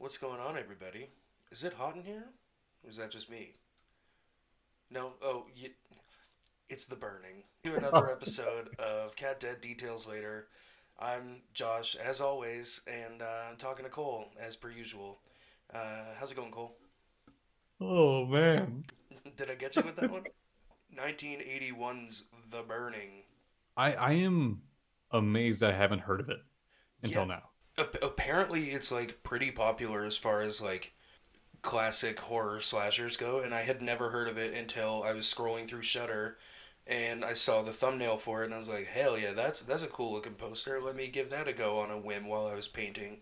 What's going on, everybody? Is it hot in here? Or is that just me? No? Oh, you, it's the burning. Do another episode of Cat Dead Details Later. I'm Josh, as always, and uh, I'm talking to Cole, as per usual. Uh, how's it going, Cole? Oh man. Did I get you with that one? 1981's The Burning. I I am amazed I haven't heard of it until Yeah. now. Ap- apparently it's like pretty popular as far as like classic horror slashers go and i had never heard of it until i was scrolling through Shudder and i saw the thumbnail for it and i was like hell yeah that's that's a cool looking poster. Let me give that a go on a whim while i was painting.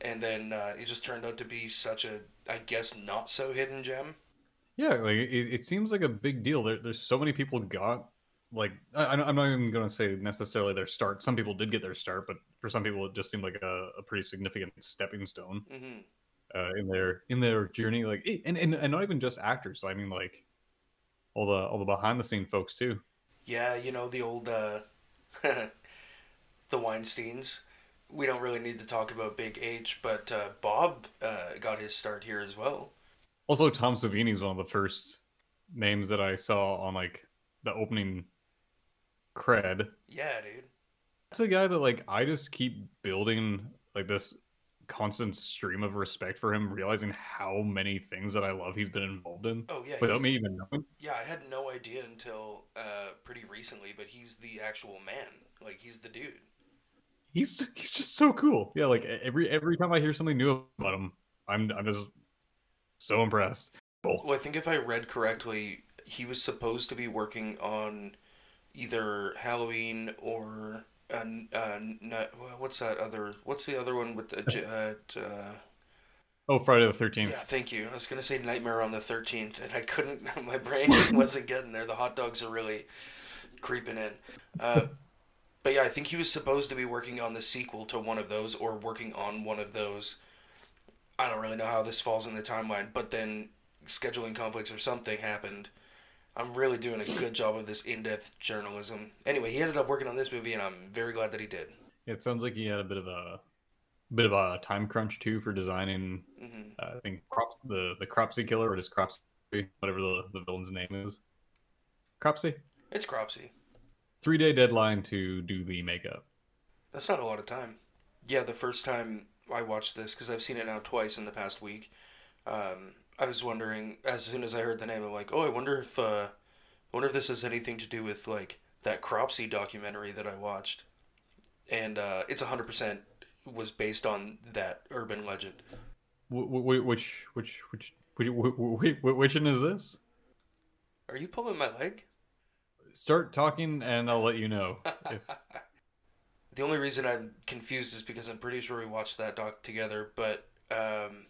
And then uh, it just turned out to be such a i guess not so hidden gem. Yeah, like it, it seems like a big deal. There, there's so many people got like I, I'm not even going to say necessarily their start. Some people did get their start, but for some people it just seemed like a, a pretty significant stepping stone hmm uh, in their in their journey. Like and, and and not even just actors. I mean like all the all the behind the scene folks too. yeah you know the old uh the weinsteins we don't really need to talk about big h but uh, bob uh, got his start here as well Also, Tom Savini is one of the first names that I saw on like the opening cred. yeah dude That's a guy that like I just keep building like this constant stream of respect for him, realizing how many things that I love he's been involved in Oh yeah, without me even knowing. yeah. I had no idea until uh, pretty recently, but he's the actual man. Like he's the dude. He's he's just so cool. Yeah, like every every time I hear something new about him, I'm I'm just so impressed. Well, I think if I read correctly, he was supposed to be working on either Halloween or uh, uh, n- what's that other? What's the other one with the? Uh, uh, Oh, Friday the Thirteenth. yeah, thank you. I was gonna say Nightmare on the Thirteenth, and I couldn't. My brain wasn't getting there. The hot dogs are really creeping in. Uh, but yeah, I think he was supposed to be working on the sequel to one of those, or working on one of those. I don't really know how this falls in the timeline, but then scheduling conflicts or something happened. I'm really doing a good job of this in-depth journalism. Anyway, he ended up working on this movie, and I'm very glad that he did. It sounds like he had a bit of a bit of a time crunch too for designing. hmm Uh, I think Crops, the the Cropsy killer or just Cropsy, whatever the, the villain's name is. Cropsy. It's Cropsy. Three day deadline to do the makeup. That's not a lot of time. Yeah, the first time I watched this, because I've seen it now twice in the past week, um, I was wondering, as soon as I heard the name, I'm like, oh, I wonder if, uh, wonder if this has anything to do with, like, that Cropsy documentary that I watched. And uh, it's 100% was based on that urban legend. Wh- wh- which which which which which, which one is this? Are you pulling my leg? Start talking and I'll let you know. If, The only reason I'm confused is because I'm pretty sure we watched that doc together, but um,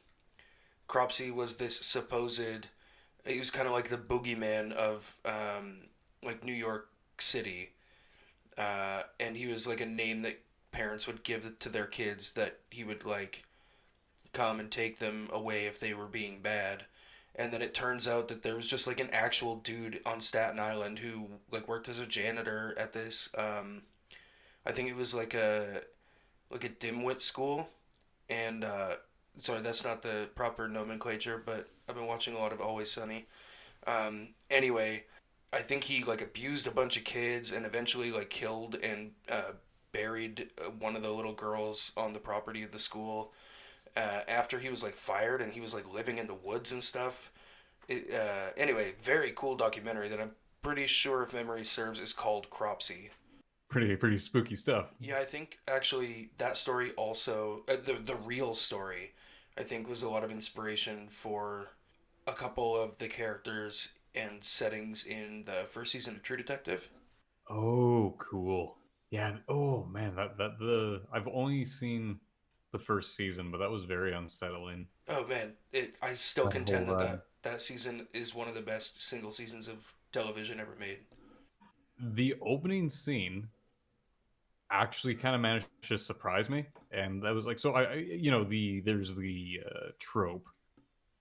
Cropsy was this supposed. He was kind of like the boogeyman of um, like New York City, uh, and he was like a name that parents would give to their kids that he would like come and take them away if they were being bad. And then it turns out that there was just like an actual dude on Staten Island who like worked as a janitor at this um, I think it was like a like a dimwit school, and uh, sorry, that's not the proper nomenclature, but I've been watching a lot of Always Sunny. Um, anyway, I think he like abused a bunch of kids and eventually like killed and uh, buried uh, one of the little girls on the property of the school. Uh, after he was like fired and he was like living in the woods and stuff. It, uh, anyway, very cool documentary that I'm pretty sure, if memory serves, is called Cropsy. pretty pretty spooky stuff. Yeah, I think actually that story also uh, the the real story I think was a lot of inspiration for a couple of the characters and settings in the first season of True Detective. Oh, cool. Yeah. Oh man, that that the I've only seen the first season, but that was very unsettling. Oh man, it I still That contend that, that that season is one of the best single seasons of television ever made. The opening scene actually kind of managed to surprise me, and that was like so. I, you know the there's the uh, trope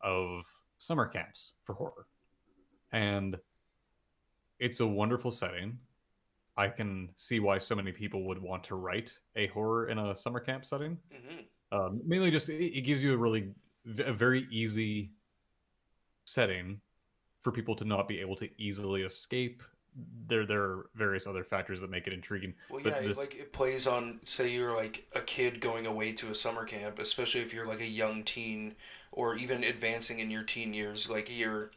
of summer camps for horror, and it's a wonderful setting. I can see why so many people would want to write a horror in a summer camp setting. hmm Um, mainly just it, it gives you a really a very easy setting for people to not be able to easily escape. There, there are various other factors that make it intriguing. Well, but yeah, this- like it plays on. Say you're like a kid going away to a summer camp, especially if you're like a young teen or even advancing in your teen years. Like you're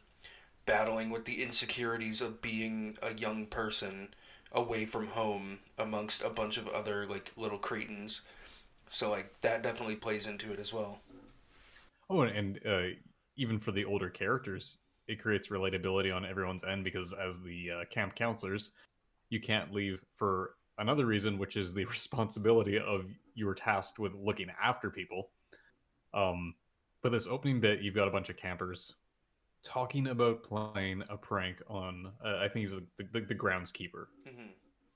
battling with the insecurities of being a young person away from home amongst a bunch of other like little cretins. So like that definitely plays into it as well. Oh, and uh, even for the older characters, it creates relatability on everyone's end because as the uh, camp counselors, you can't leave for another reason, which is the responsibility of you were tasked with looking after people. Um, but this opening bit, you've got a bunch of campers talking about playing a prank on, uh, I think he's the, the, the groundskeeper, hmm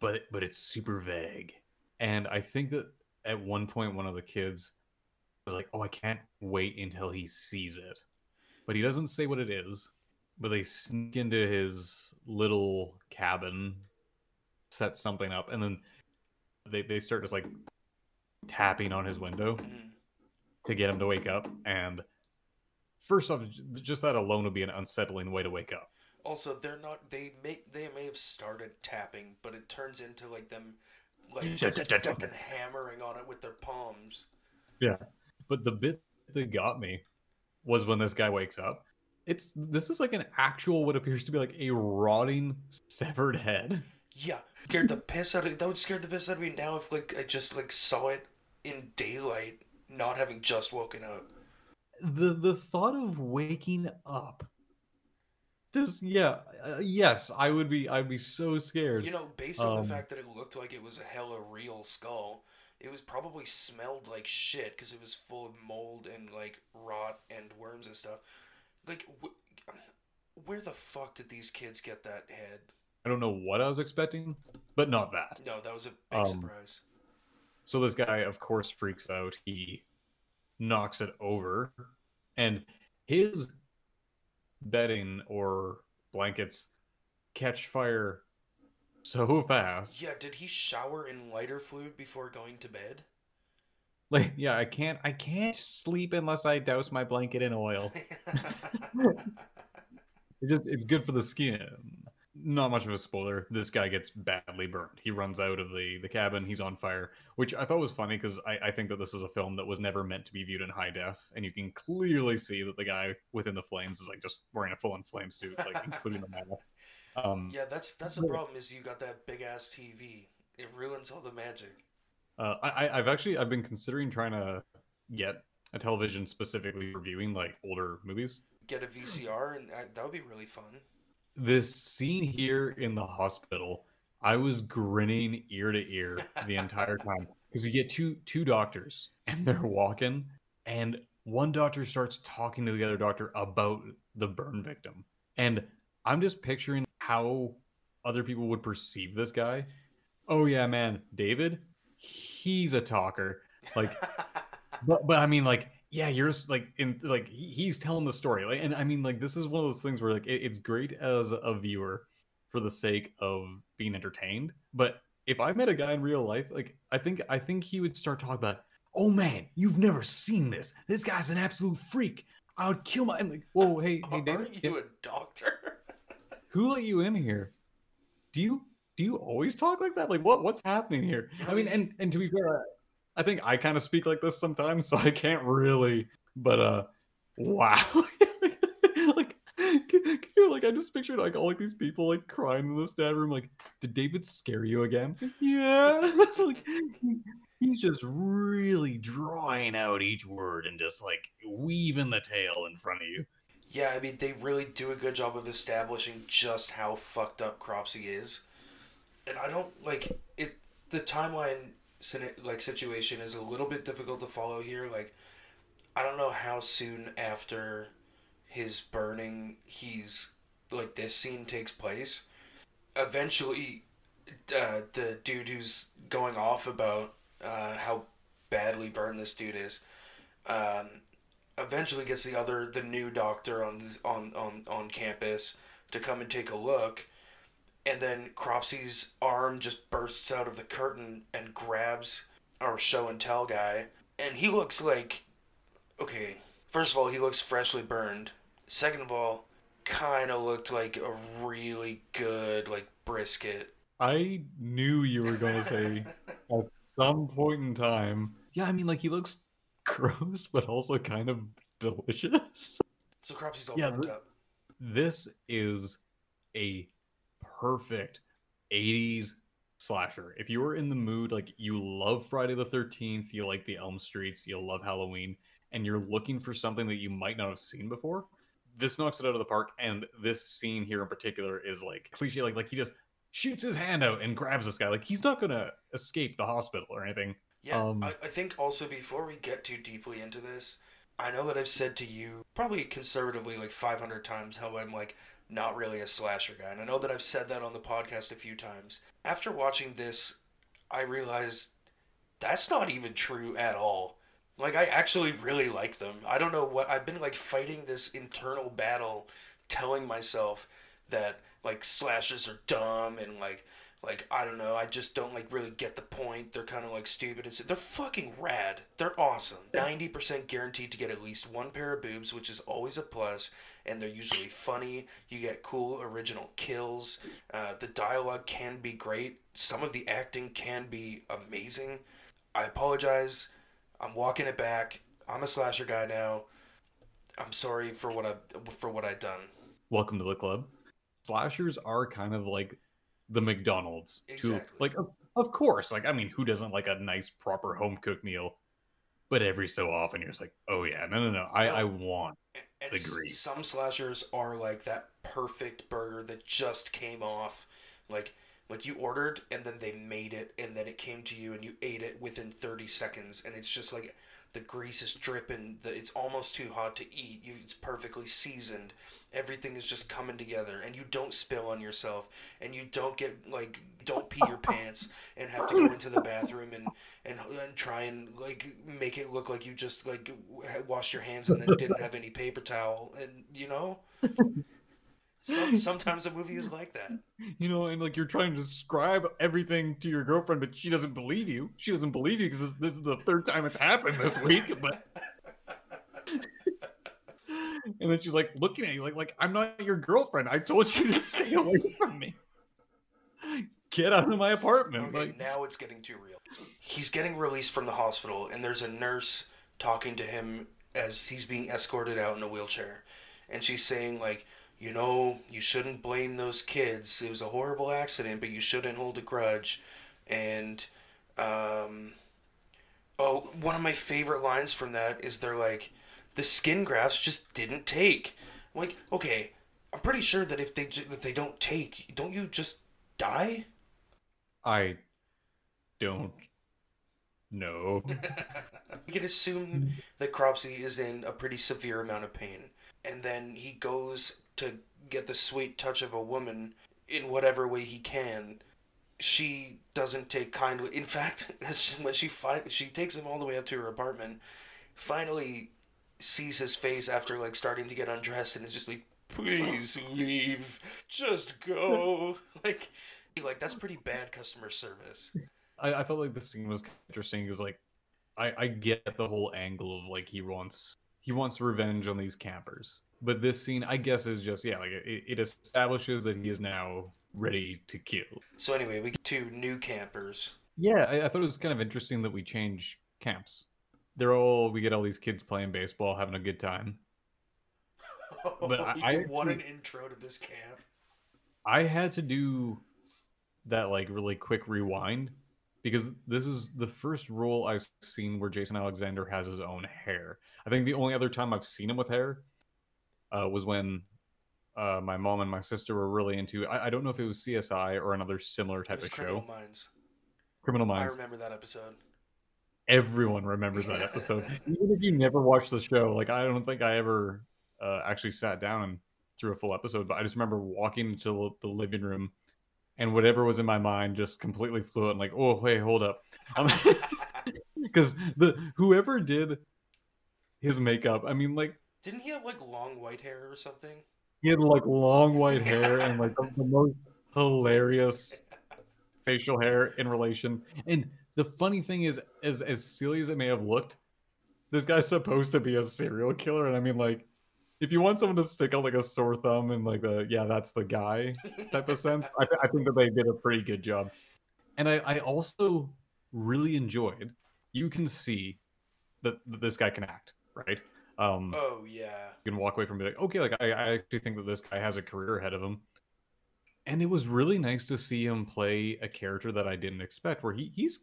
but but it's super vague. And I think that at one point, one of the kids was like, "Oh, I can't wait until he sees it," but he doesn't say what it is. But they sneak into his little cabin, set something up, and then they they start just like tapping on his window hmm to get him to wake up. And first off, just that alone would be an unsettling way to wake up. Also, they're not. They may they may have started tapping, but it turns into like them, like just fucking hammering on it with their palms. Yeah, but the bit that got me was when this guy wakes up. It's this is like an actual what appears to be like a rotting severed head. Yeah, scared the piss out of that would scare the piss out of me now if like I just like saw it in daylight, not having just woken up. The the thought of waking up. This yeah uh, yes I would be I'd be so scared. You know, based on Um, the fact that it looked like it was a hella real skull, it was probably smelled like shit because it was full of mold and like rot and worms and stuff. Like, wh- where the fuck did these kids get that head? I don't know what I was expecting, but not that. No, that was a big Um, surprise. So this guy, of course, freaks out. He knocks it over, and his bedding or blankets catch fire so fast. Yeah, did he shower in lighter fluid before going to bed? Like, yeah, I can't, I can't sleep unless I douse my blanket in oil. It's just, it's good for the skin. Not much of a spoiler. This guy gets badly burned. He runs out of the the cabin. He's on fire, which I thought was funny because I, I think that this is a film that was never meant to be viewed in high def, and you can clearly see that the guy within the flames is like just wearing a full on flame suit, like including the mask. Um, yeah, that's that's the problem. Is you got that big ass TV. It ruins all the magic. Uh, I, I've actually I've been considering trying to get a television specifically reviewing like older movies. Get a VCR, and uh, that would be really fun. this scene here in the hospital, I was grinning ear to ear the entire time because we get two two doctors and they're walking, and one doctor starts talking to the other doctor about the burn victim, and I'm just picturing how other people would perceive this guy. Oh yeah, man, David, he's a talker. Like but but I mean, like, yeah, you're just like in like he's telling the story, like, and I mean, like, this is one of those things where like it, it's great as a viewer for the sake of being entertained. But if I met a guy in real life, like, I think I think he would start talking about, oh man, you've never seen this. This guy's an absolute freak. I would kill my. I'm like, whoa, hey, hey, Are David, you a doctor? who let you in here? Do you do you always talk like that? Like what what's happening here? I mean, and and to be fair, I think I kind of speak like this sometimes, so I can't really. But uh, wow, like. Like I just pictured like all like these people like crying in the stab room. Like, did David scare you again? Yeah. like, he- he's just really drawing out each word and just like weaving the tale in front of you. Yeah, I mean they really do a good job of establishing just how fucked up Cropsy is, and I don't like it. The timeline like situation is a little bit difficult to follow here. Like, I don't know how soon after his burning he's like this scene takes place. Eventually, uh, the dude who's going off about uh, how badly burned this dude is. Um, eventually gets the other the new doctor on on on on campus to come and take a look and then Cropsy's arm just bursts out of the curtain and grabs our show and tell guy and he looks like okay. First of all, he looks freshly burned. Second of all, kind of looked like a really good like brisket. I knew you were going to say at some point in time. Yeah, I mean, like he looks gross, but also kind of delicious. So Cropsy's all Yeah, up. This is a perfect 80s slasher. If you were in the mood, like you love Friday the 13th, you like the Elm Streets, you love Halloween, and you're looking for something that you might not have seen before, this knocks it out of the park. And this scene here in particular is like cliche, like like he just shoots his hand out and grabs this guy. Like he's not gonna escape the hospital or anything. Yeah, Um, I, I think also before we get too deeply into this, I know that I've said to you probably conservatively like 500 times how I'm like not really a slasher guy. And I know that I've said that on the podcast a few times. After watching this, I realized that's not even true at all. Like I actually really like them. I don't know what I've been like fighting this internal battle telling myself that like slashers are dumb and like like I don't know, I just don't like really get the point. They're kind of like stupid and s- they're fucking rad. They're awesome. 90% guaranteed to get at least one pair of boobs, which is always a plus. plus, and they're usually funny. You get cool original kills. Uh, the dialogue can be great. Some of the acting can be amazing. I apologize. I'm walking it back. I'm a slasher guy now. I'm sorry for what I for what I done. welcome to the club. Slashers are kind of like the McDonald's to like of, of course, like I mean, who doesn't like a nice proper home cooked meal? But every so often you're just like, oh yeah, no no no, I I want And The grease. some slashers are like that perfect burger that just came off, like like you ordered and then they made it and then it came to you and you ate it within thirty seconds and it's just like the grease is dripping. The, it's almost too hot to eat. You, it's perfectly seasoned. Everything is just coming together, and you don't spill on yourself, and you don't get like don't pee your pants and have to go into the bathroom and and and try and like make it look like you just like washed your hands and then didn't have any paper towel, and you know. Some, sometimes a movie is like that. you know, and like you're trying to describe everything to your girlfriend, but she doesn't believe you. She doesn't believe you because this, this is the third time it's happened this week. But and then she's like looking at you like like I'm not your girlfriend. I told you to stay away from me. Get out of my apartment. Okay, Like now it's getting too real. He's getting released from the hospital, and there's a nurse talking to him as he's being escorted out in a wheelchair. And she's saying, like, you know, you shouldn't blame those kids. It was a horrible accident, but you shouldn't hold a grudge. And, um, oh, one of my favorite lines from that is they're like, the skin grafts just didn't take. I'm like, okay, I'm pretty sure that if they if they don't take, don't you just die? I don't know. We can assume that Cropsy is in a pretty severe amount of pain, and then he goes to get the sweet touch of a woman in whatever way he can. She doesn't take kindly. In fact, when she fi- she takes him all the way up to her apartment, finally sees his face after like starting to get undressed, and is just like, "Please leave, just go." like, like that's pretty bad customer service. I, I felt like this scene was interesting because like I, I get the whole angle of like he wants he wants revenge on these campers. But this scene, I guess, is just yeah, like it, it establishes that he is now ready to kill. So anyway, we get two new campers. Yeah, I, I thought it was kind of interesting that we change camps. They're all we get all these kids playing baseball, having a good time. But I- I what an intro to this camp. I had to do that like really quick rewind because this is the first role I've seen where Jason Alexander has his own hair. I think the only other time I've seen him with hair uh, was when uh, my mom and my sister were really into. I, I don't know if it was CSI or another similar type of Criminal show. Minds. Criminal Minds. I remember that episode. Everyone remembers that episode, even if you never watched the show. Like I don't think I ever uh, actually sat down and threw a full episode, but I just remember walking into the living room and whatever was in my mind just completely flew out and like, oh wait, hold up, because the whoever did his makeup, I mean, like Didn't he have like long white hair or something? he had like long white hair and like the, the most hilarious facial hair in relation. And the funny thing is, as as silly as it may have looked, this guy's supposed to be a serial killer, and I mean, like, if you want someone to stick out like a sore thumb and like the yeah, that's the guy type of sense, I, th- I think that they did a pretty good job. And I, I also really enjoyed. You can see that, that this guy can act, right? Um, oh yeah. You can walk away from be like, okay, like I, I actually think that this guy has a career ahead of him. And it was really nice to see him play a character that I didn't expect, where he he's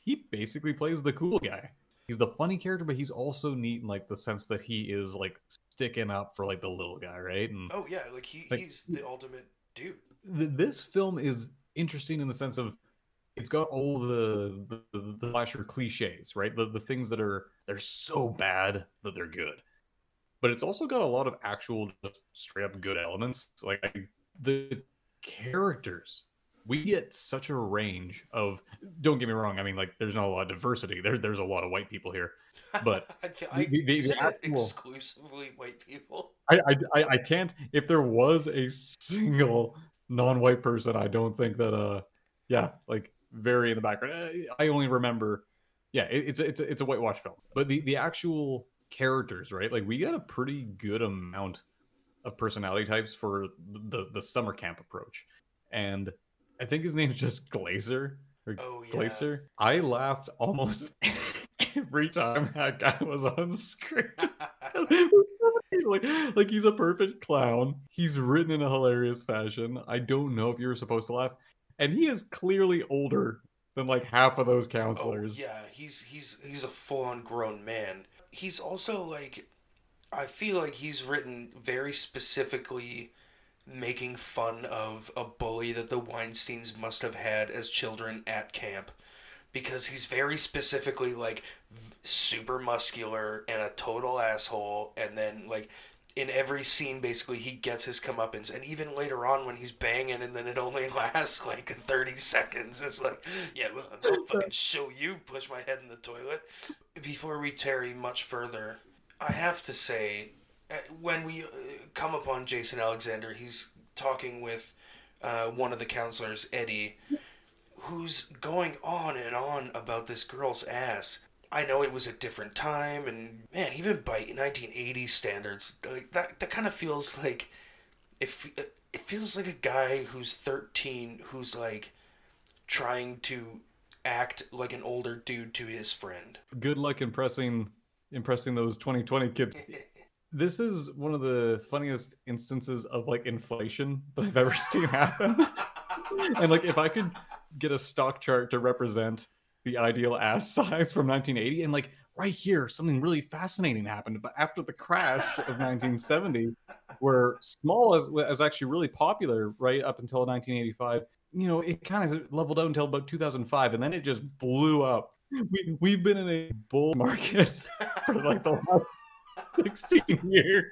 he basically plays the cool guy. He's the funny character, but he's also neat in like the sense that he is like sticking up for like the little guy, right? And Oh yeah, like he Like- he's the ultimate dude. th- this film is interesting in the sense of it's got all the the, the slasher cliches, right? The the things that are they're so bad that they're good, but it's also got a lot of actual just straight up good elements. Like I, the characters, we get such a range of. Don't get me wrong. I mean, like there's not a lot of diversity. There there's a lot of white people here. But I, the- the- the actual- exclusively white people. I, I I can't. If there was a single non-white person, I don't think that. Uh, yeah, like very in the background. Uh, I only remember. Yeah, it, it's a, it's a, it's a whitewash film, but the the actual characters, right? Like we got a pretty good amount of personality types for the the summer camp approach, and I think his name's just Glazer or Oh yeah. Glazer. I laughed almost every time that guy was on screen. like, like he's a perfect clown. He's written in a hilarious fashion. I don't know if you were supposed to laugh, and he is clearly older than like half of those Oh, counselors. yeah, he's he's he's a full-on grown man. He's also like, I feel like he's written very specifically, making fun of a bully that the Weinstein's must have had as children at camp, because he's very specifically like super muscular and a total asshole, and then like. In every scene, basically, he gets his comeuppance, and even later on when he's banging, and then it only lasts like thirty seconds. It's like, yeah, well, I'll fucking show you. Push my head in the toilet. Before we tarry much further, I have to say, uh, when we uh, come upon Jason Alexander, he's talking with uh, one of the counselors, Eddie, who's going on and on about this girl's ass. I know it was a different time, and man, even by 1980 standards, like that that kind of feels like if it feels like a guy who's 13 who's like trying to act like an older dude to his friend. Good luck impressing impressing those 2020 kids. This is one of the funniest instances of like inflation that I've ever seen happen. and like if I could get a stock chart to represent the ideal ass size from 1980 and like right here something really fascinating happened but after the crash of 1970 where small is, was actually really popular right up until 1985 you know it kind of leveled out until about 2005 and then it just blew up. We, we've been in a bull market for like the last 16 years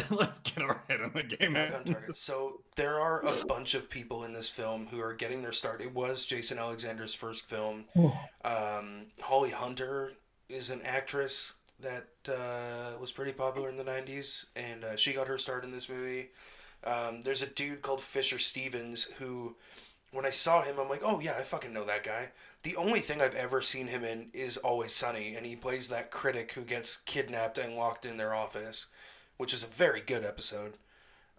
let's get our head in the game Back man. on target. So there are a bunch of people in this film who are getting their start. It was Jason Alexander's first film. Um, Holly Hunter is an actress that uh, was pretty popular in the '90s, and uh, she got her start in this movie. Um, there's a dude called Fisher Stevens who, when I saw him, I'm like, oh yeah, I fucking know that guy. The only thing I've ever seen him in is Always Sunny, and he plays that critic who gets kidnapped and locked in their office, which is a very good episode.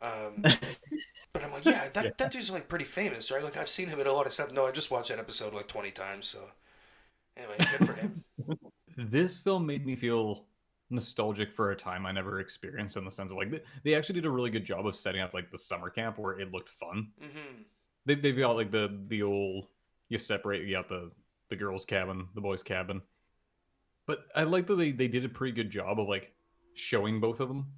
Um, but I'm like, yeah, that, Yeah. that dude's like pretty famous, right? Like I've seen him in a lot of stuff. No, I just watched that episode like 20 times. So anyway, good for him. this film made me feel nostalgic for a time I never experienced in the sense of like they, they actually did a really good job of setting up like the summer camp where it looked fun. hmm They they've got like the the old you separate you got the the girls cabin, the boys cabin. But I like that they they did a pretty good job of like showing both of them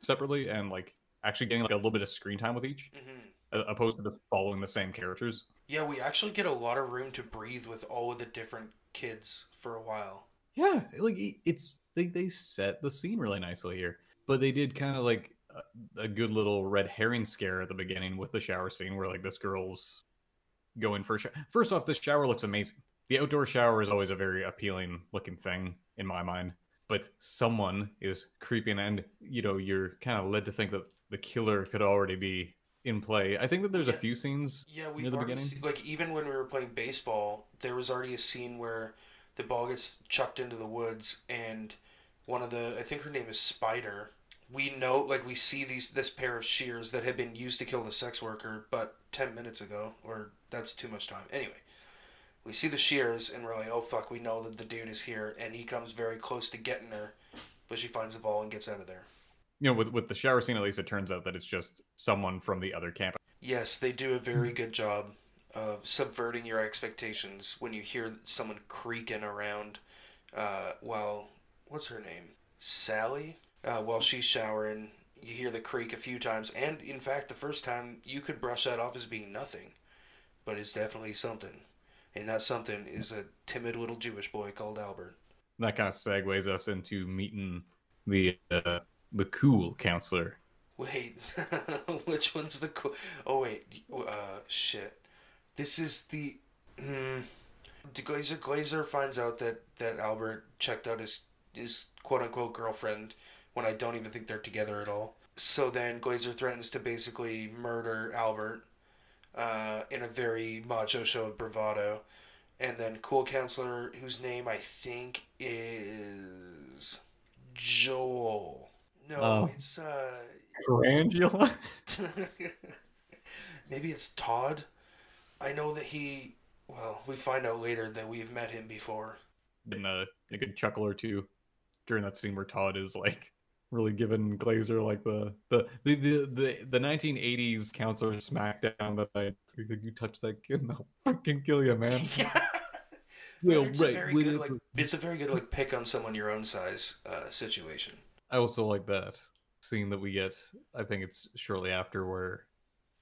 separately and like actually getting like a little bit of screen time with each hmm opposed to just following the same characters. Yeah, we actually get a lot of room to breathe with all of the different kids for a while. Yeah, like it's they they set the scene really nicely here, but they did kind of like a, a good little red herring scare at the beginning with the shower scene where like this girl's going for a shower. First off, this shower looks amazing. The outdoor shower is always a very appealing looking thing in my mind, but someone is creeping and you know you're kind of led to think that the killer could already be in play. I think that there's a few scenes Yeah, we've the beginning. seen, like even when we were playing baseball, there was already a scene where the ball gets chucked into the woods, and one of the I think her name is Spider. We know, like, we see these this pair of shears that had been used to kill the sex worker, but ten minutes ago, or that's too much time. Anyway, we see the shears, and we're like, oh fuck, we know that the dude is here, and he comes very close to getting her, but she finds the ball and gets out of there. You know, with with the shower scene, at least it turns out that it's just someone from the other camp. Yes, they do a very good job of subverting your expectations when you hear someone creaking around uh, while what's her name sally uh, while she's showering you hear the creak a few times and in fact the first time you could brush that off as being nothing but it's definitely something and that something is a timid little jewish boy called albert that kind of segues us into meeting the uh, the cool counselor. wait which one's the cool oh wait uh shit this is the hmm glazer glazer finds out that that albert checked out his his quote unquote girlfriend when I don't even think they're together at all. So then Glazer threatens to basically murder Albert uh, in a very macho show of bravado. And then Cool Counselor, whose name I think is Joel. No, Oh. it's uh Tarantula. maybe it's Todd. I know that he well, we find out later that we've met him before. and uh, a good chuckle or two during that scene where Todd is like really giving Glazer like the the the the the, the 1980s counselor smackdown that I you touch that kid and I'll freaking kill you, man. yeah. Well, it's a right, very good like it's a very good like pick on someone your own size uh, situation. I also like that scene that we get. I think it's shortly after where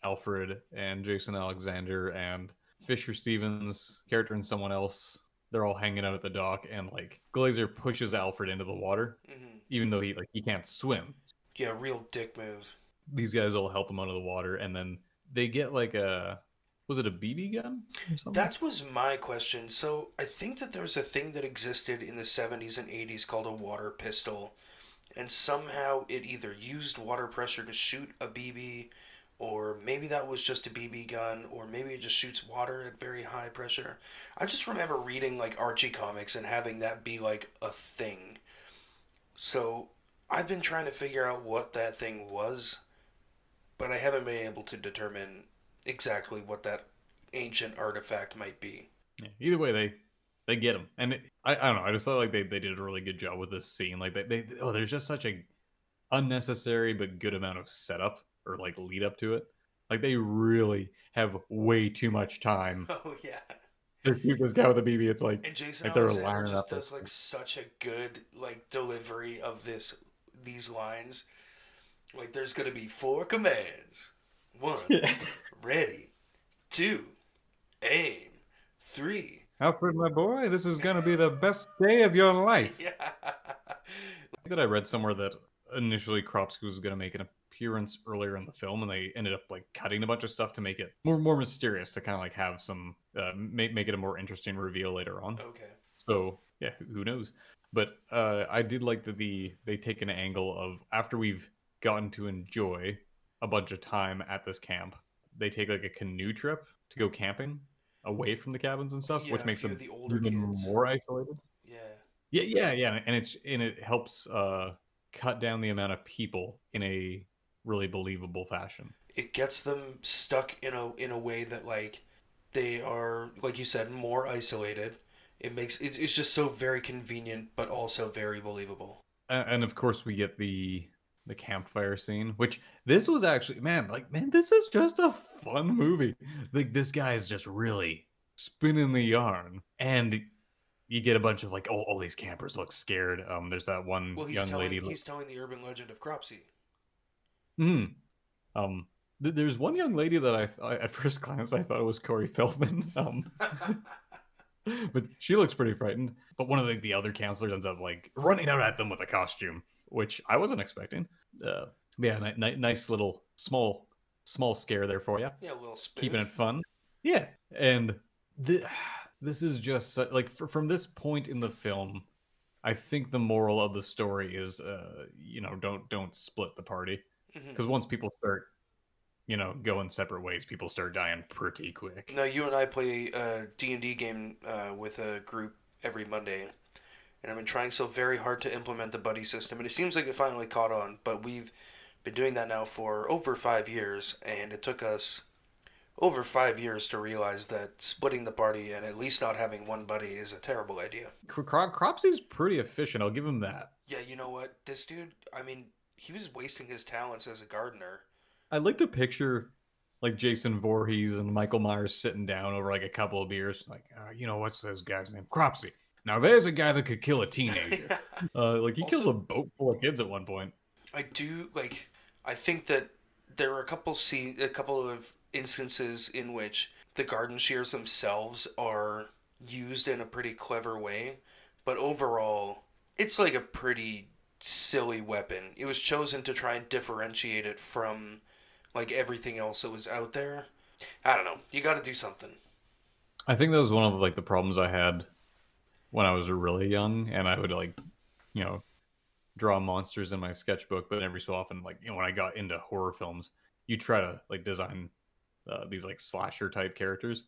Alfred and Jason Alexander and Fisher Stevens character and someone else they're all hanging out at the dock and like Glazer pushes Alfred into the water hmm even though he like he can't swim. Yeah, real dick move. These guys will help him out of the water and then they get like a was it a BB gun or something? That was my question. So I think that there's a thing that existed in the 70s and 80s called a water pistol, and somehow it either used water pressure to shoot a BB, or maybe that was just a BB gun, or maybe it just shoots water at very high pressure. I just remember reading like Archie comics and having that be like a thing. So I've been trying to figure out what that thing was, but I haven't been able to determine exactly what that ancient artifact might be. Yeah, either way, they they get them, and it, I I don't know. I just thought like they, they did a really good job with this scene. Like they, they oh, there's just such a unnecessary but good amount of setup or like lead up to it. Like they really have way too much time Oh yeah. to shoot this guy with a BB. It's like And Jason Like they were Alexander just does like such a good like delivery of this these lines. Like there's gonna be four commands. One, ready. Two, aim. Three. Alfred, my boy, this is gonna be the best day of your life. Yeah. that I read somewhere that initially Cropsy was going to make an appearance earlier in the film, and they ended up like cutting a bunch of stuff to make it more more mysterious to kind of like have some uh, make make it a more interesting reveal later on. okay. So yeah, who- knows? But uh, I did like that the they take an angle of after we've gotten to enjoy a bunch of time at this camp, they take like a canoe trip to go camping away from the cabins and stuff, Yeah, which makes them the older even kids. more isolated. Yeah. Yeah, yeah, yeah, and it's and it helps uh, cut down the amount of people in a really believable fashion. it gets them stuck in a in a way that like they are like you said more isolated it makes it's, it's just so very convenient but also very believable A- And of course, we get the the campfire scene, which this was actually man, like man, this is just a fun movie. Like this guy is just really spinning the yarn, and you get a bunch of like, oh, all these campers look scared. Um, there's that one well he's young telling lady. he's telling the urban legend of cropsy Hmm. Um, th- there's one young lady that I, I at first glance I thought it was Corey Feldman. Um, but she looks pretty frightened. But one of the, the other counselors ends up like running out at them with a costume, which I wasn't expecting. Uh, yeah, ni- ni- nice little small small scare there for you, yeah a little spook. keeping it fun. Yeah, and th- this is just like fr- from this point in the film. I think the moral of the story is, uh, you know, don't don't split the party Mhm. because once people start you know going separate ways people start dying pretty quick no you and i play a d&d game uh, with a group every Monday, and I've been trying so very hard to implement the buddy system, and it seems like it finally caught on. But we've been doing that now for over five years, and it took us over five years to realize that splitting the party and at least not having one buddy is a terrible idea. Cro- Cropsy's pretty efficient. I'll give him that. Yeah, you know what? This dude, I mean, he was wasting his talents as a gardener. I'd like to picture like Jason Voorhees and Michael Myers sitting down over like a couple of beers, like, uh, you know, what's this guy's name? Cropsy. Now there's a guy that could kill a teenager. uh, like he Also- kills a boat full of kids at one point. I do like. I think that there are a couple see a couple of instances in which the garden shears themselves are used in a pretty clever way, but overall, it's like a pretty silly weapon. It was chosen to try and differentiate it from like everything else that was out there. I don't know. You got to do something. I think that was one of like the problems I had when I was really young, and I would like, you know, draw monsters in my sketchbook. But every so often, like you know, when I got into horror films, you try to like design uh, these like slasher type characters,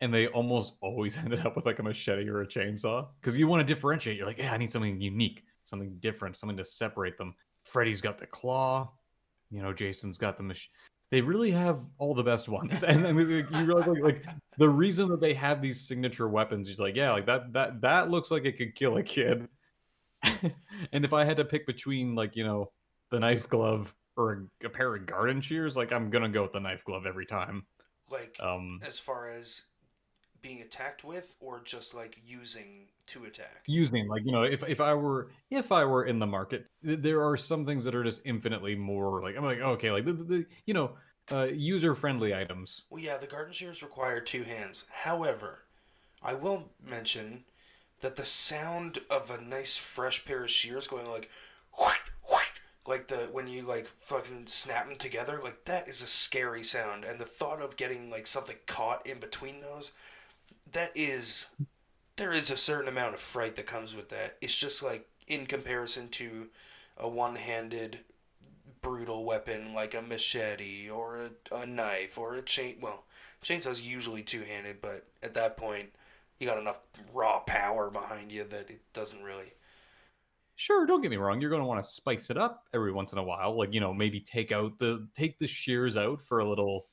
and they almost always ended up with like a machete or a chainsaw because you want to differentiate. You're like, yeah, I need something unique, something different, something to separate them. Freddy's got the claw, you know, Jason's got the mach- They really have all the best ones, and then like, you realize like, like the reason that they have these signature weapons is like, yeah, like that that that looks like it could kill a kid. and if I had to pick between like you know the knife glove or a, a pair of garden shears, like I'm gonna go with the knife glove every time. Like Um, as far as being attacked with or just like using to attack. using like you know if if I were if I were in the market, th- there are some things that are just infinitely more like I'm like okay like the, the, the you know uh, user friendly items. Well, yeah, the garden shears require two hands. However, I will mention that the sound of a nice fresh pair of shears going like, whoosh, whoosh, like the when you like fucking snap them together, like that is a scary sound. And the thought of getting like something caught in between those, that is, there is a certain amount of fright that comes with that. It's just like in comparison to a one-handed brutal weapon like a machete or a, a knife or a chain. Well, chainsaw's usually two-handed, but at that point, you got enough raw power behind you that it doesn't really. Sure, don't get me wrong. You're going to want to spice it up every once in a while. Like you know, maybe take out the take the shears out for a little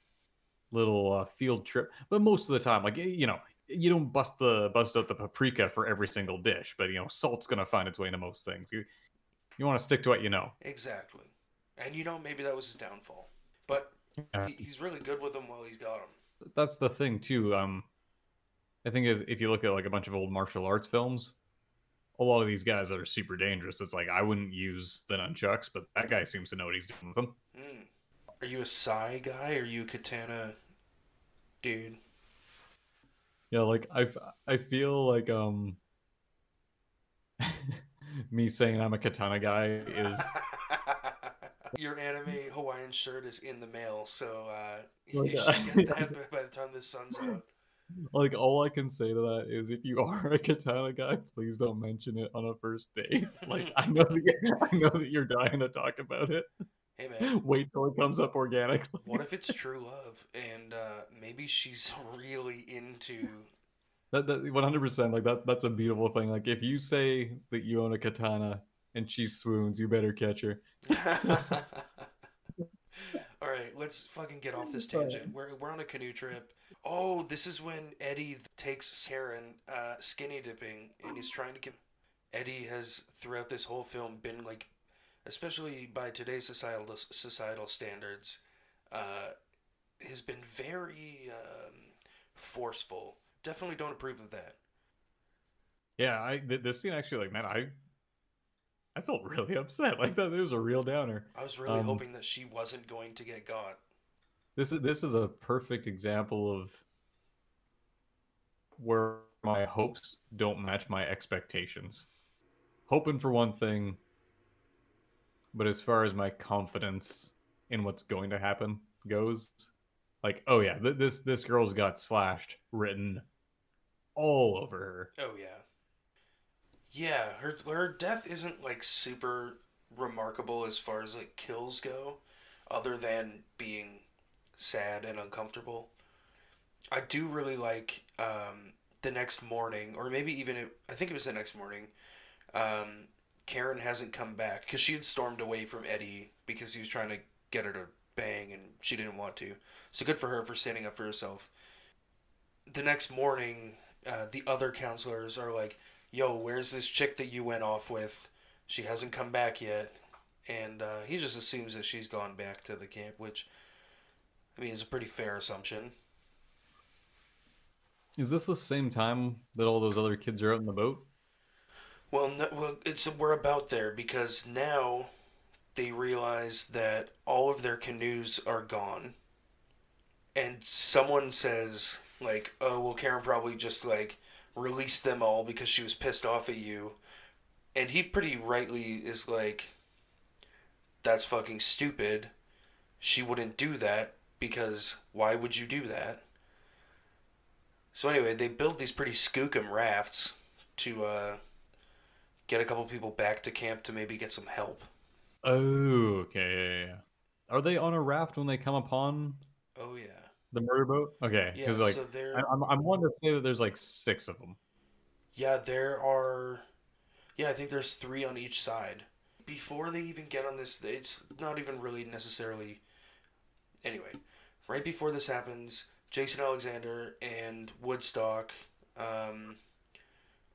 little uh, field trip. But most of the time, like you know, you don't bust the bust out the paprika for every single dish. But you know, salt's going to find its way into most things. You you want to stick to what you know. Exactly. And you know, maybe that was his downfall. But Yeah. he, he's really good with them while he's got them. That's the thing too. Um, I think if, if you look at like a bunch of old martial arts films, a lot of these guys that are super dangerous. It's like I wouldn't use the nunchucks, but that guy seems to know what he's doing with them. Mm. Are you a Sai guy? Or are you a katana dude? Yeah, like i i feel like um, me saying I'm a katana guy is Your anime Hawaiian shirt is in the mail, so uh, you yeah. should get that by- the time the sun's out. like all I can say to that is if you are a katana guy, please don't mention it on a first date. Like I know that you- I know that you're dying to talk about it. Hey man, Wait till it comes up organically. what if it's true love and uh, maybe she's really into? That that one hundred percent like that that's a beautiful thing. Like if you say that you own a katana and she swoons, you better catch her. All right, let's fucking get off this tangent. We're we're on a canoe trip. Oh, this is when Eddie takes Karen uh, skinny dipping, and he's trying to get. Eddie has throughout this whole film been like, especially by today's societal societal standards, uh, has been very um, forceful. Definitely don't approve of that. Yeah, I th- this scene actually like man, I I felt really upset. Like that it was a real downer. I was really Um, hoping that she wasn't going to get got. This is this is a perfect example of where my hopes don't match my expectations. Hoping for one thing, but as far as my confidence in what's going to happen goes, like, oh yeah, th- this this girl's got slashed written all over her. Oh yeah. Yeah, her her death isn't like super remarkable as far as like kills go, other than being sad and uncomfortable. I do really like um, the next morning, or maybe even it, I think it was the next morning. Um, Karen hasn't come back because she had stormed away from Eddie because he was trying to get her to bang and she didn't want to. So good for her for standing up for herself. The next morning, uh, the other counselors are like, "Yo, where's this chick that you went off with? She hasn't come back yet." And uh, he just assumes that she's gone back to the camp, which I mean is a pretty fair assumption. Is this the same time that all those other kids are out in the boat? Well, no, well, it's we're about there because now they realize that all of their canoes are gone, and someone says like, "Oh, well, Karen probably just like released them all because she was pissed off at you," and he pretty rightly is like, "That's fucking stupid. She wouldn't do that because why would you do that?" So anyway, they build these pretty skookum rafts to uh, get a couple people back to camp to maybe get some help. Oh, okay. Yeah, yeah. Are they on a raft when they come upon Oh yeah. the murder boat? Okay, Yeah, like so there I'm I'm wanting to say that there's like six of them. yeah, there are yeah, I think there's 3 on each side. Before they even get on this it's not even really necessarily anyway. Right before this happens, Jason Alexander and Woodstock um,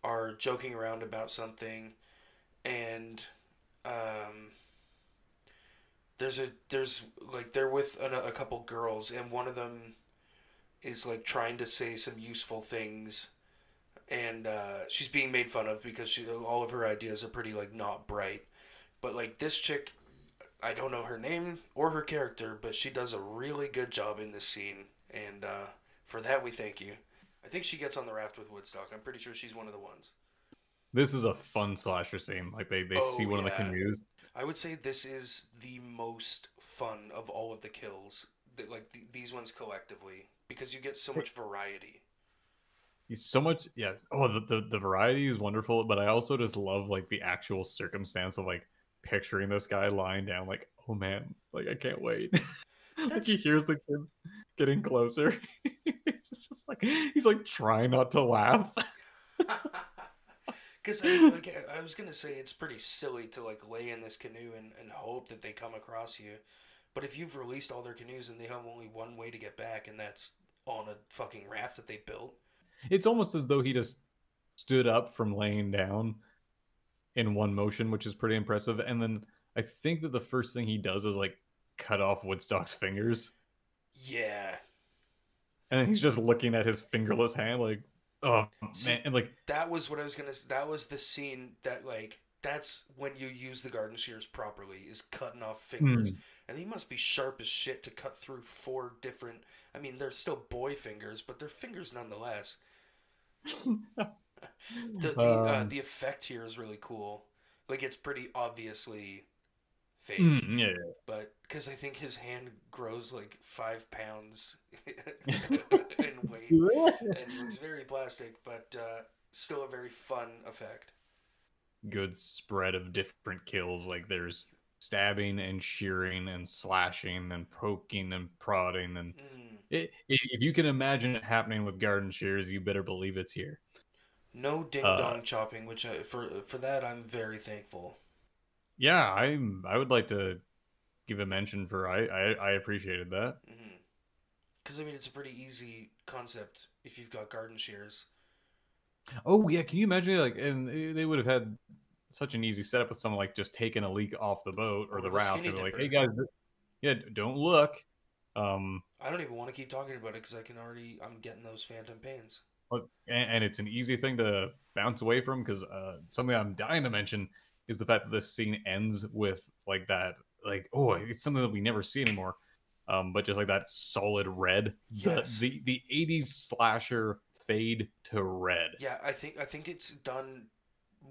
are joking around about something and um, there's a there's like they're with a, a couple girls and one of them is like trying to say some useful things and uh, she's being made fun of because she all of her ideas are pretty like not bright. But like this chick i don't know her name or her character but she does a really good job in this scene and uh, for that we thank you i think she gets on the raft with woodstock i'm pretty sure she's one of the ones This is a fun slasher scene. Like they they Oh, see one of the canoes. i would say this is the most fun of all of the kills like th- these ones collectively because you get so much variety He's so much yes. Oh, the, the the variety is wonderful, but I also just love like the actual circumstance of like picturing this guy lying down, like, oh man, like I can't wait. like he hears the kids getting closer. it's just like he's like trying not to laugh. Because I, like, I was gonna say it's pretty silly to like lay in this canoe and, and hope that they come across you, but if you've released all their canoes and they have only one way to get back, and that's on a fucking raft that they built, It's almost as though he just stood up from laying down in one motion, which is pretty impressive. And then I think that the first thing he does is like cut off Woodstock's fingers. yeah, And then he's just looking at his fingerless hand, like, oh See- man, and like, that was what I was gonna. That was the scene that like that's when you use the garden shears properly is cutting off fingers, and he must be sharp as shit to cut through four different. I mean, they're still boy fingers, but they're fingers nonetheless. the the, uh, Um, the effect here is really cool. Like it's pretty obviously fake, mm, yeah, yeah. but because I think his hand grows like five pounds in weight and looks very plastic, but uh, still a very fun effect. good spread of different kills. Like there's stabbing and shearing and slashing and poking and prodding and Mm. i i if you can imagine it happening with garden shears, you better believe it's here. No ding Uh, dong chopping, which I, for for that I'm very thankful. Yeah, I I would like to give a mention for I I, I appreciated that. Because I mean, it's a pretty easy concept if you've got garden shears. Oh yeah, can you imagine like and they- would have had such an easy setup with someone like just taking a leak off the boat or Or the the raft and be like, hey guys, yeah, don't look. Um, I don't even want to keep talking about it because I can already I'm getting those phantom pains. And, and it's an easy thing to bounce away from because uh, something I'm dying to mention is the fact that this scene ends with like that, like oh, it's something that we never see anymore. Um, but just like that solid red, Yes. the, the the '80s slasher fade to red. Yeah, I think I think it's done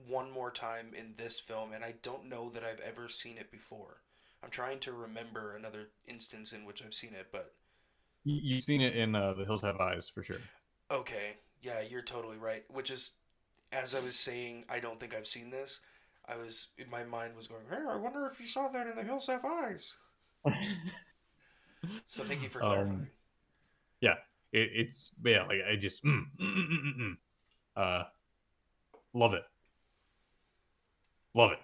one more time in this film, and I don't know that I've ever seen it before. I'm trying to remember another instance in which I've seen it, but You, you've seen it in uh, The Hills Have Eyes for sure. okay, yeah, you're totally right. Which is, as I was saying, I don't think I've seen this. I was in my mind was going, hey, I wonder if you saw that in the Hills Have Eyes. So thank you for Um, clarifying. It, it's yeah, like I just mm, mm, mm, mm, mm, Uh, love it. Love it.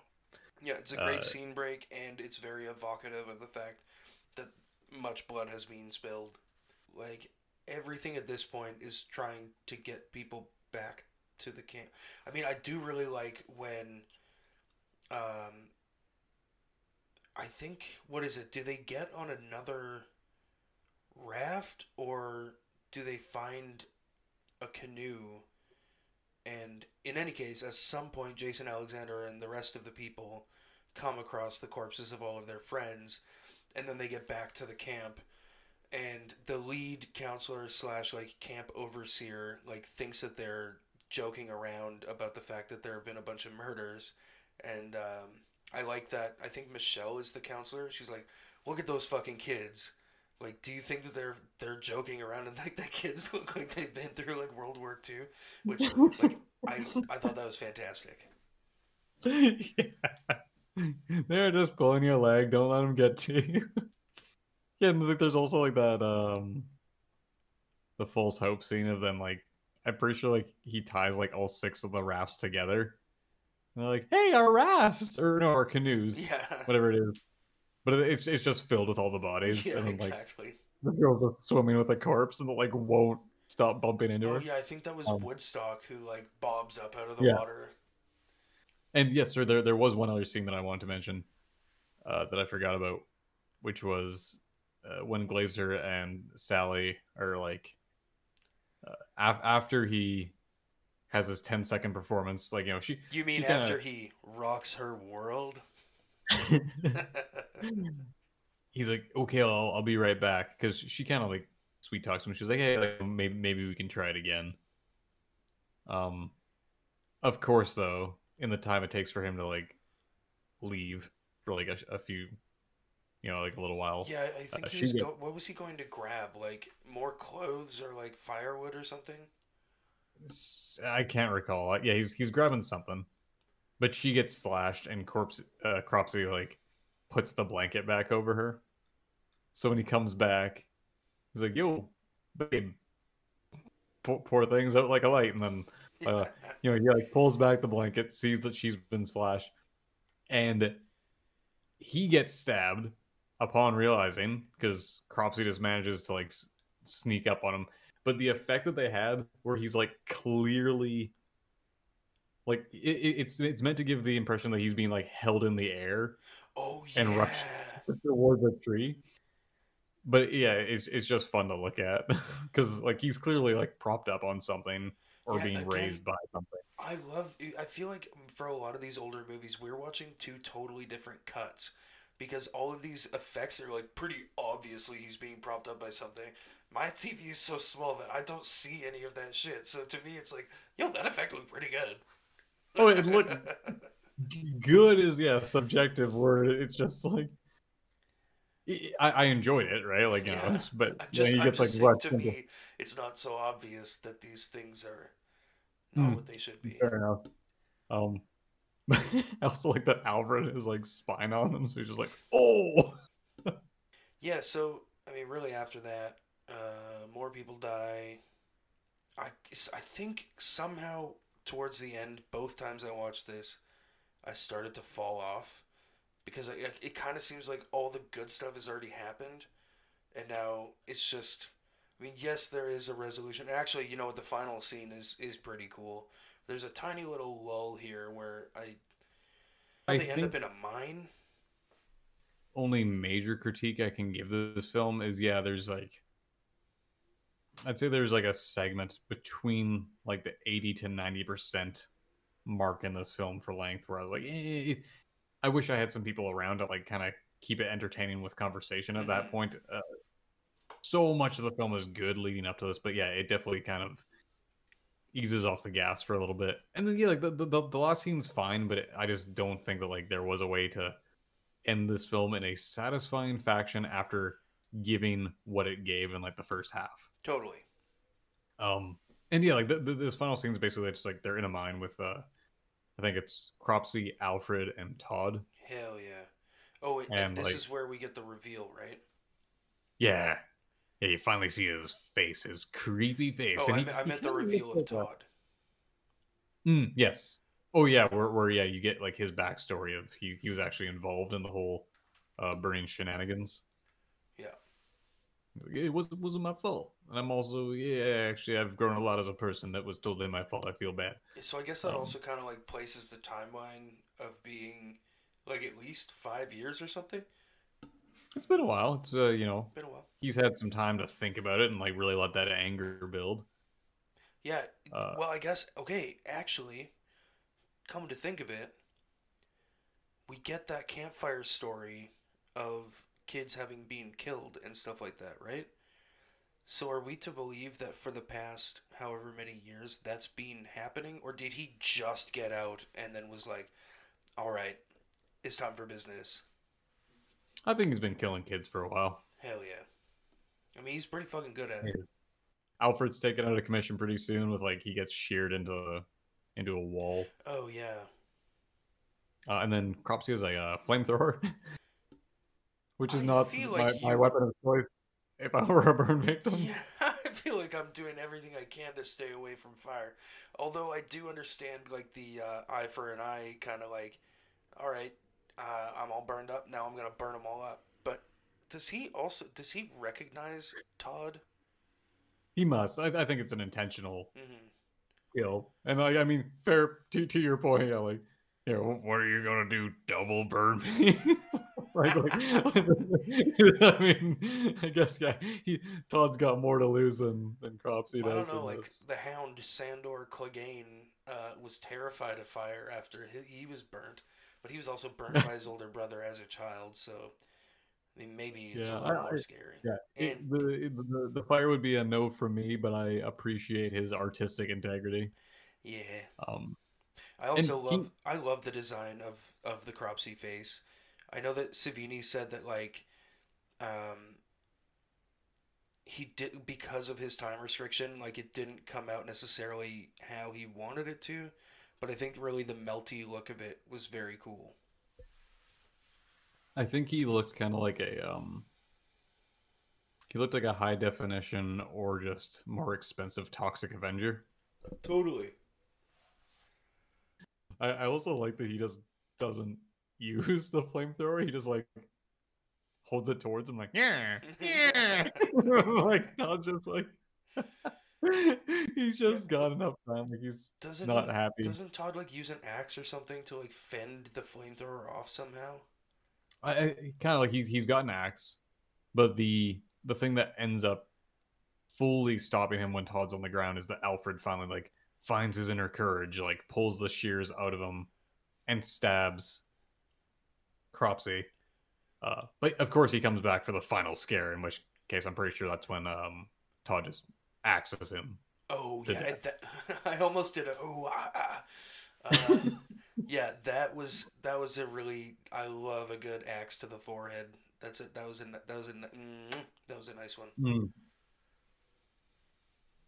Yeah, it's a great Uh, scene break, and it's very evocative of the fact that much blood has been spilled. Like everything at this point is trying to get people back to the camp. I mean, I do really like when, um, I think what is it? Do they get on another raft, or do they find a canoe? And in any case, at some point, Jason Alexander and the rest of the people come across the corpses of all of their friends, and then they get back to the camp. And the lead counselor slash like camp overseer like thinks that they're joking around about the fact that there have been a bunch of murders, and um, I like that. I think Michelle is the counselor. She's like, "Look at those fucking kids." Like, do you think that they're they're joking around and like the kids look like they've been through like World War II? Which like I I thought that was fantastic. yeah. They're just pulling your leg. Don't let them get to you. yeah, and like, there's also like that um the false hope scene of them like I'm pretty sure like he ties like all six of the rafts together. And they're like, "Hey, our rafts or no, our canoes, Yeah. whatever it is." But it's it's just filled with all the bodies, Yeah, and then, like exactly. the girl's just swimming with a corpse and they like won't stop bumping into Oh her. yeah, I think that was Um, Woodstock who like bobs up out of the Yeah. water. And yes, sir, there there was one other scene that I wanted to mention uh, that I forgot about, which was uh, when Glazer and Sally are like uh, af- after he has his 10 second performance, like you know she You mean She kinda- after he rocks her world? he's like, okay, I'll, I'll be right back because she kind of like sweet talks him. She's like, hey, like, maybe maybe we can try it again. Um, of course, though, in the time it takes for him to like leave for like a, a few, you know, like a little while. yeah, I think Uh, he was go- what was he going to grab? Like more clothes or like firewood or something? I can't recall. Yeah, he's he's grabbing something, but she gets slashed, and corpse uh, Cropsy like puts the blanket back over her. So when he comes back, he's like, "Yo, babe, poor, poor thing's out like a light," and then Uh, you know he like pulls back the blanket, sees that she's been slashed, and he gets stabbed upon realizing because Cropsy just manages to like s- sneak up on him. But the effect that they had, where he's like clearly, like it, it- it's it's meant to give the impression that he's being like held in the air oh yeah. and rushed towards a tree. But yeah, it's it's just fun to look at because like he's clearly like propped up on something or Yeah, being again- raised by something. I love. I feel like for a lot of these older movies, we're watching two totally different cuts because all of these effects are like pretty obviously he's being propped up by something. My TV is so small that I don't see any of that shit. So to me, it's like, yo, that effect looked pretty good. Oh, it looked good is yeah subjective word. It's just like I, I enjoyed it, right? Like you know, Yeah. but I'm just, I'm gets like rushed to me, it's not so obvious that these things are not Hmm. what they should be. fair enough. Um, I also like that Alfred is like spine on him, so he's just like, oh, Yeah, so I mean, really, after that, uh, more people die. I I think somehow towards the end, both times I watched this, I started to fall off because I, it, it kind of seems like all the good stuff has already happened, and now it's just. I mean, yes, there is a resolution. Actually, you know what? The final scene is is pretty cool. There's a tiny little lull here where I. I they end up in a mine. only major critique I can give this film is yeah, there's like I'd say there's like a segment between like the 80 to 90% mark in this film for length where I was like, eh, I wish I had some people around to like kind of keep it entertaining with conversation at that Mhm. point. Uh, so much of the film is good leading up to this, but yeah, it definitely kind of eases off the gas for a little bit. And then yeah, like the the, the, the last scene's fine, but it, I just don't think that like there was a way to end this film in a satisfying fashion after giving what it gave in like the first half. Totally. Um, and yeah, like the, the, this final scene is basically just like they're in a mine with uh, I think it's Cropsy, Alfred, and Todd. Hell yeah. Oh, and, And, and this like- is where we get the reveal, right? Yeah, yeah, you finally see his face, his creepy face. Oh, and I, he- I meant the reveal of like Todd. Mm, yes. Oh yeah, where where yeah you get like his backstory of he he was actually involved in the whole uh, burning shenanigans. Yeah. It was wasn't my fault, and I'm also yeah actually I've grown a lot as a person. That was totally my fault. I feel bad. So I guess that Um, also kind of like places the timeline of being like at least five years or something. It's been a while. It's uh you know Been a while. he's had some time to think about it and like really let that anger build. Yeah. Uh, Well, I guess okay. Actually, come to think of it, we get that campfire story of kids having been killed and stuff like that, right? So are we to believe that for the past however many years that's been happening, or did he just get out and then was like, "All right, it's time for business"? I think he's been killing kids for a while. Hell yeah. I mean, he's pretty fucking good at it. Alfred's taken out of commission pretty soon with like he gets sheared into into a wall, Oh yeah. uh, and then Cropsy has a uh, flamethrower, which is I not feel my, like my you- weapon of choice if I were a burn victim. Yeah, I feel like I'm doing everything I can to stay away from fire. Although I do understand like the uh, eye for an eye kind of like, all right, uh, I'm all burned up now. I'm gonna burn them all up. But does he also does he recognize Todd? He must. I, I think it's an intentional hmm kill, and like I mean, fair to to your point, yeah, like. You know, what are you gonna do? Double burn me? like, like, I mean, I guess yeah. He Todd's got more to lose than than Cropsy does. I don't know. Like this. the Hound Sandor Clegane uh, was terrified of fire after he, he was burnt, but he was also burnt by his older brother as a child. So I mean, maybe it's Yeah, a little I- more scary. Yeah, And- the, it- the the fire would be a no for me, but I appreciate his artistic integrity. Yeah. Um, I also he- love I love the design of of the Cropsy face. I know that Savini said that like um he did because of his time restriction, like it didn't come out necessarily how he wanted it to, but I think really the melty look of it was very cool. I think he looked kind of like a um, he looked like a high definition or just more expensive Toxic Avenger. Totally. I, I also like that he just doesn't use the flamethrower. He just like holds it towards him, like yeah, yeah. like not just like he's just got enough time. Like he's Doesn't not happy. Doesn't Todd like use an axe or something to like fend the flamethrower off somehow? I, I kind of like he's he's got an axe, but the the thing that ends up fully stopping him when Todd's on the ground is that Alfred finally like finds his inner courage, like pulls the shears out of him, and stabs Cropsy. Uh, but of course he comes back for the final scare, in which case I'm pretty sure that's when um Todd just axes him. Oh yeah, that, I almost did a oh ah, ah. Uh, yeah, that was that was a really I love a good axe to the forehead. That's it. That was a that was a mm, that was a nice one. Hmm.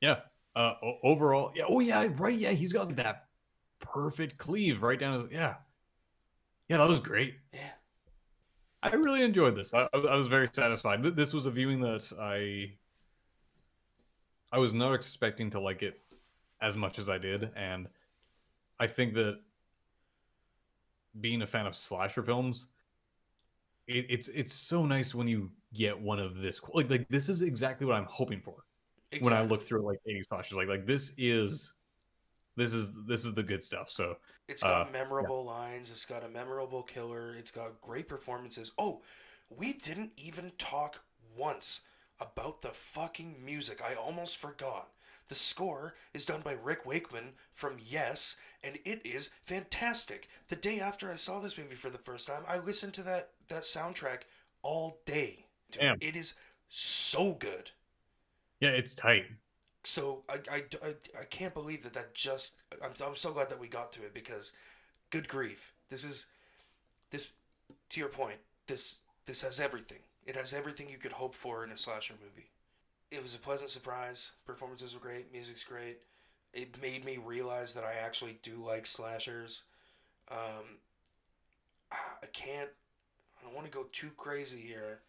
Yeah. Uh, overall, yeah. Oh yeah, right. Yeah, he's got that perfect cleave right down his. Yeah. Yeah, that was great. Yeah, I really enjoyed this. I, I I was very satisfied. This was a viewing that I I was not expecting to like it as much as I did, and I think that being a fan of slasher films, it, it's it's so nice when you get one of this. Like like this is exactly what I'm hoping for exactly. when I look through like 80 slashers. Like like this is this is this is the good stuff. So It's got uh, memorable lines. It's got a memorable killer. It's got great performances. Oh, we didn't even talk once about the fucking music. I almost forgot. The score is done by Rick Wakeman from Yes, and it is fantastic. The day after I saw this movie for the first time, I listened to that that soundtrack all day. Dude, Damn. It is so good. yeah, it's tight. So I, I, I, I can't believe that that just I'm, I'm so glad that we got to it because good grief this is this to your point this this has everything it has everything you could hope for in a slasher movie it was a pleasant surprise performances were great music's great it made me realize that I actually do like slashers um I can't I don't want to go too crazy here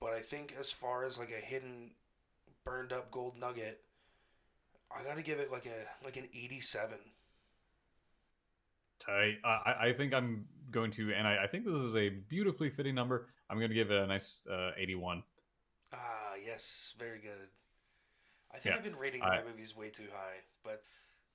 but I think as far as like a hidden burned up gold nugget I gotta give it like a like an eighty seven. Tight. I, I think I'm going to, and I, I think this is a beautifully fitting number. I'm going to give it a nice uh, 81. Ah, yes, very good. I think Yeah, I've been rating I- my movies way too high, but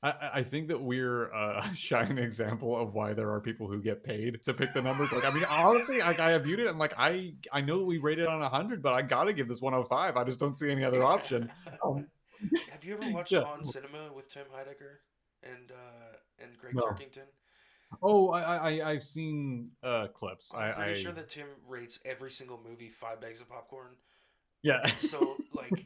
I- I, think that we're uh, a shining example of why there are people who get paid to pick the numbers. Like, I mean, honestly, like I viewed it. I'm like, I I know that we rated on 100, but I got to give this 105. I just don't see any other option. Um, have you ever watched Yeah. On Cinema with Tim Heidecker and uh, and Gregg No. Turkington? Oh, I, I I've seen uh, clips. I'm I, pretty I sure that Tim rates every single movie five bags of popcorn. yeah. So like,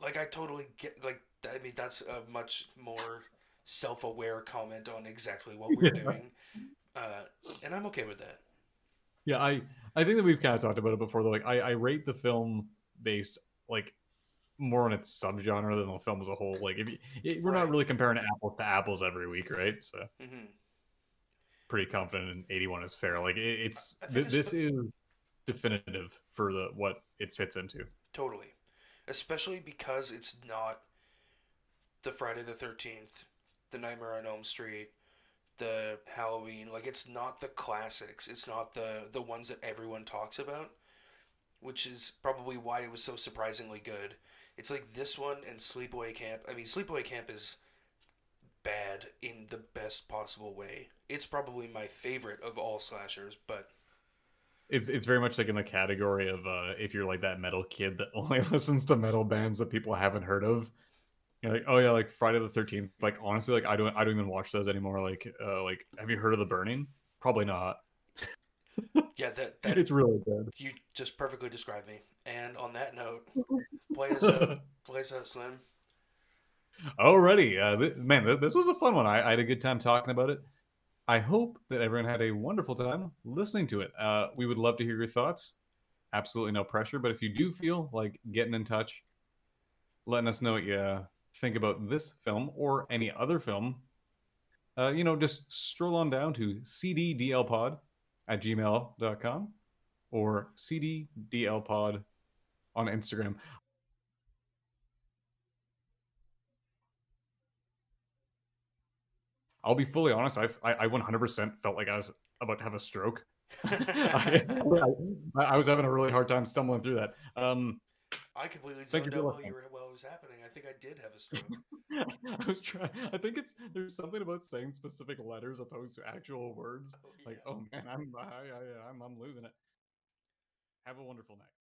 like I totally get like I mean that's a much more self-aware comment on exactly what we're Yeah. doing, uh, and I'm okay with that. Yeah, I I think that we've kind of talked about it before. Though, like I, I rate the film based like more on its subgenre than the film as a whole. Like if you, it, we're not really comparing apples to apples every week, right? So hmm pretty confident in 81 is fair. Like it, it's th- it's this the- is definitive for the what it fits into. Totally, especially because it's not the Friday the Thirteenth, the Nightmare on Elm Street, the Halloween. Like it's not the classics. It's not the the ones that everyone talks about, which is probably why it was so surprisingly good. It's like this one and Sleepaway Camp. I mean, Sleepaway Camp is bad in the best possible way. It's probably my favorite of all slashers, but It's it's very much like in the category of uh, if you're like that metal kid that only listens to metal bands that people haven't heard of. You're like, oh yeah, like Friday the Thirteenth. Like honestly, like I don't I don't even watch those anymore. Like uh, like have you heard of the Burning? Probably not. Yeah, that that It's really good. you just perfectly described me. And on that note, play us out, play us out, Slim. Alrighty, uh, th- man, th- this was a fun one. I, I had a good time talking about it. I hope that everyone had a wonderful time listening to it. Uh, we would love to hear your thoughts. Absolutely no pressure, but if you do feel like getting in touch, letting us know what you think about this film or any other film, uh, you know, just stroll on down to cddlpod at gmail.com or cddlpod on Instagram. I'll be fully honest. I've, I I 100% felt like I was about to have a stroke. I, I, I was having a really hard time stumbling through that. Um, I completely Thank zoned you out while you were while it was happening. I think I did have a stroke. I was trying. I think it's there's something about saying specific letters opposed to actual words. Oh, Like, oh man, I'm I, I, I'm I'm losing it. Have a wonderful night.